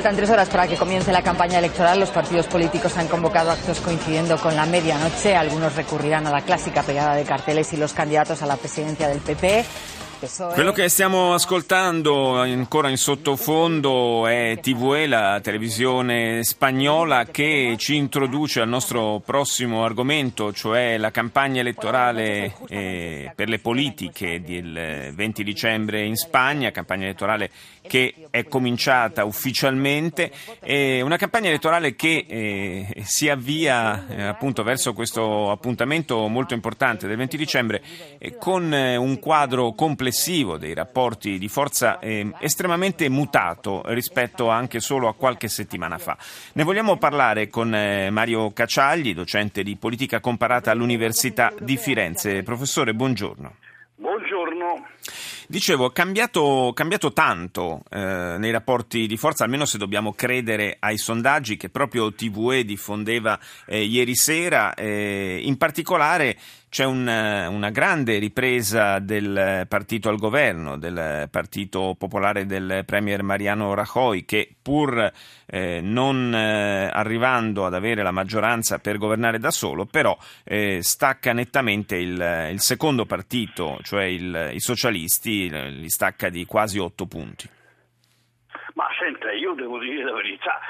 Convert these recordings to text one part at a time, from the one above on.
Faltan tres horas para que comience la campaña electoral. Los partidos políticos han convocado actos coincidiendo con la medianoche. Algunos recurrirán a la clásica pegada de carteles y los candidatos a la presidencia del PP quello che stiamo ascoltando ancora in sottofondo è TVE, la televisione spagnola, che ci introduce al nostro prossimo argomento, cioè la campagna elettorale eh, per le politiche del 20 dicembre in Spagna, campagna elettorale che è cominciata ufficialmente, eh, una campagna elettorale che eh, si avvia eh, appunto verso questo appuntamento molto importante del 20 dicembre con un quadro complessivo complessivo dei rapporti di forza eh, estremamente mutato rispetto anche solo a qualche settimana fa. Ne vogliamo parlare con eh, Mario Cacciagli, docente di politica comparata all'Università di Firenze. Professore, buongiorno. Buongiorno. Dicevo, cambiato, cambiato tanto eh, nei rapporti di forza, almeno se dobbiamo credere ai sondaggi che proprio TVE diffondeva eh, ieri sera. Eh, in particolare c'è un, una grande ripresa del partito al governo, del partito popolare del premier Mariano Rajoy, che pur eh, non eh, arrivando ad avere la maggioranza per governare da solo, però eh, stacca nettamente il, il secondo partito, cioè il, i socialisti, li stacca di quasi otto punti. Ma senta, io devo dire la verità,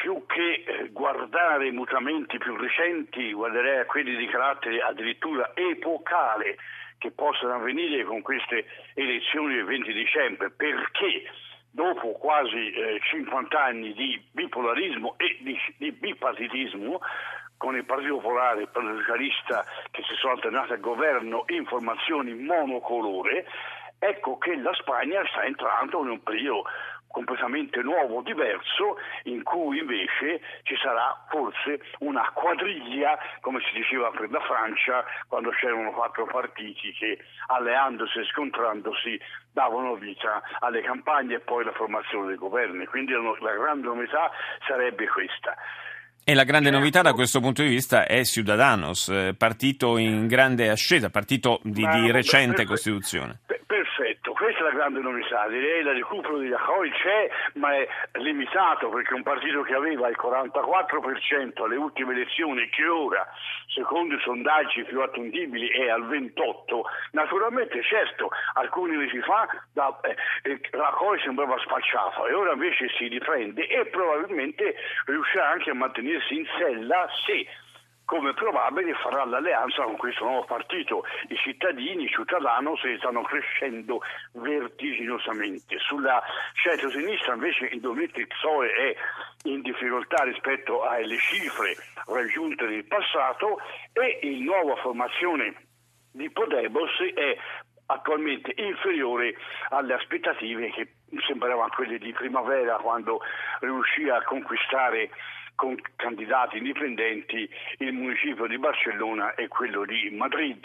più che eh, guardare i mutamenti più recenti, guarderei a quelli di carattere addirittura epocale che possano avvenire con queste elezioni del 20 dicembre, perché dopo quasi eh, 50 anni di bipolarismo e di, di bipartitismo, con il Partito Popolare e il Partito Socialista che si sono alternati al governo in formazioni monocolore, ecco che la Spagna sta entrando in un periodo completamente nuovo, diverso, in cui invece ci sarà forse una quadriglia, come si diceva per la Francia, quando c'erano quattro partiti che alleandosi e scontrandosi davano vita alle campagne e poi alla formazione dei governi. Quindi la grande novità sarebbe questa. E la grande novità da questo punto di vista è Ciudadanos, eh, partito in grande ascesa, partito di, di recente costituzione questa è la grande novità, direi il recupero di Rajoy c'è, ma è limitato perché un partito che aveva il 44% alle ultime elezioni che ora, secondo i sondaggi più attendibili, è al 28%, naturalmente certo, alcuni mesi fa da, eh, eh, sembrava spacciato e ora invece si riprende e probabilmente riuscirà anche a mantenersi in sella se come probabile farà l'alleanza con questo nuovo partito. I cittadini, i cittadanos stanno crescendo vertiginosamente. Sulla centro-sinistra invece il PSOE è in difficoltà rispetto alle cifre raggiunte nel passato e la nuova formazione di Podemos è attualmente inferiore alle aspettative che sembravano quelle di primavera quando riuscì a conquistare con candidati indipendenti il municipio di Barcellona e quello di Madrid.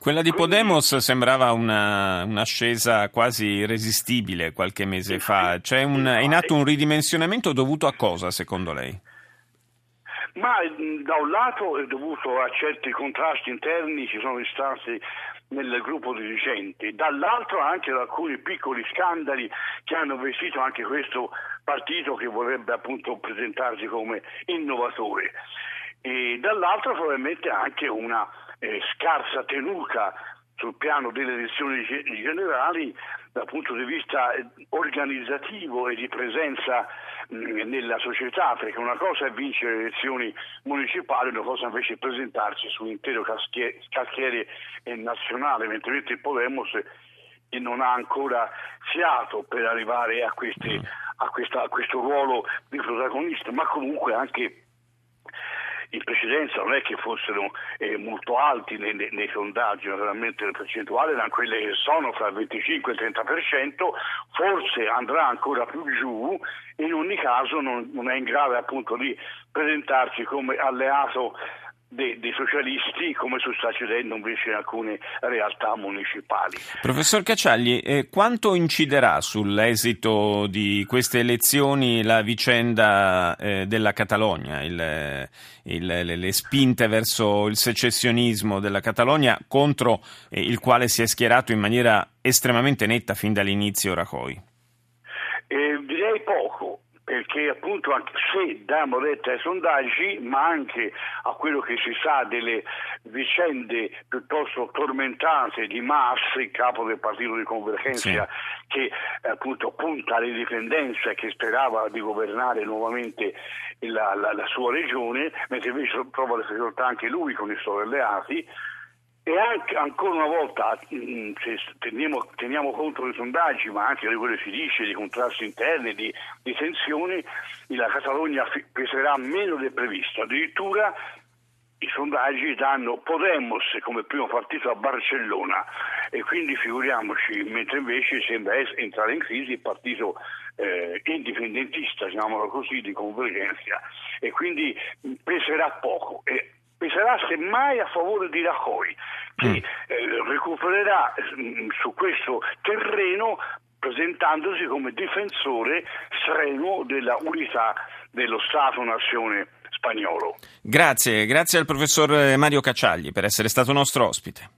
Quella di Podemos sembrava una, un'ascesa quasi irresistibile qualche mese fa. C'è un, è in atto un ridimensionamento dovuto a cosa, secondo lei? Ma da un lato è dovuto a certi contrasti interni, ci sono stati nel gruppo dirigente, dall'altro anche ad alcuni piccoli scandali che hanno vestito anche questo partito che vorrebbe appunto presentarsi come innovatore. E dall'altro probabilmente anche una eh, scarsa tenuta sul piano delle elezioni generali dal punto di vista eh, organizzativo e di presenza nella società, perché una cosa è vincere le elezioni municipali, una cosa invece è presentarsi su un intero caschiere nazionale, mentre il Podemos non ha ancora fiato per arrivare a, queste, a, questa, a questo ruolo di protagonista, ma comunque anche in precedenza non è che fossero eh, molto alti nei, nei, nei, sondaggi, naturalmente le percentuali erano quelle che sono fra il 25 e il 30%, forse andrà ancora più giù, in ogni caso non, non è in grado appunto di presentarsi come alleato dei, dei, socialisti come sta succedendo invece in alcune realtà municipali. Professor Cacciagli, eh, quanto inciderà sull'esito di queste elezioni la vicenda eh, della Catalogna, il, il, le, le, spinte verso il secessionismo della Catalogna contro eh, il quale si è schierato in maniera estremamente netta fin dall'inizio Rajoy? Eh, direi poco perché appunto anche se diamo retta ai sondaggi, ma anche a quello che si sa delle vicende piuttosto tormentate di Massa, il capo del partito di convergenza, sì. che appunto punta all'indipendenza e che sperava di governare nuovamente la, la, la sua regione, mentre invece trova difficoltà anche lui con i suoi alleati, e anche, ancora una volta, mm, se teniamo, teniamo, conto dei sondaggi, ma anche di quello che si dice, di contrasti interni, di, di tensioni, la Catalogna peserà meno del previsto. Addirittura i sondaggi danno Podemos come primo partito a Barcellona e quindi figuriamoci, mentre invece sembra entrare in crisi il partito eh, indipendentista, chiamiamolo così, di convergenza e quindi peserà poco. E peserà semmai a favore di Rajoy, che mm. eh, recupererà mm, su questo terreno presentandosi come difensore strenuo della unità dello Stato-nazione spagnolo. Grazie, grazie al professor Mario Cacciagli per essere stato nostro ospite.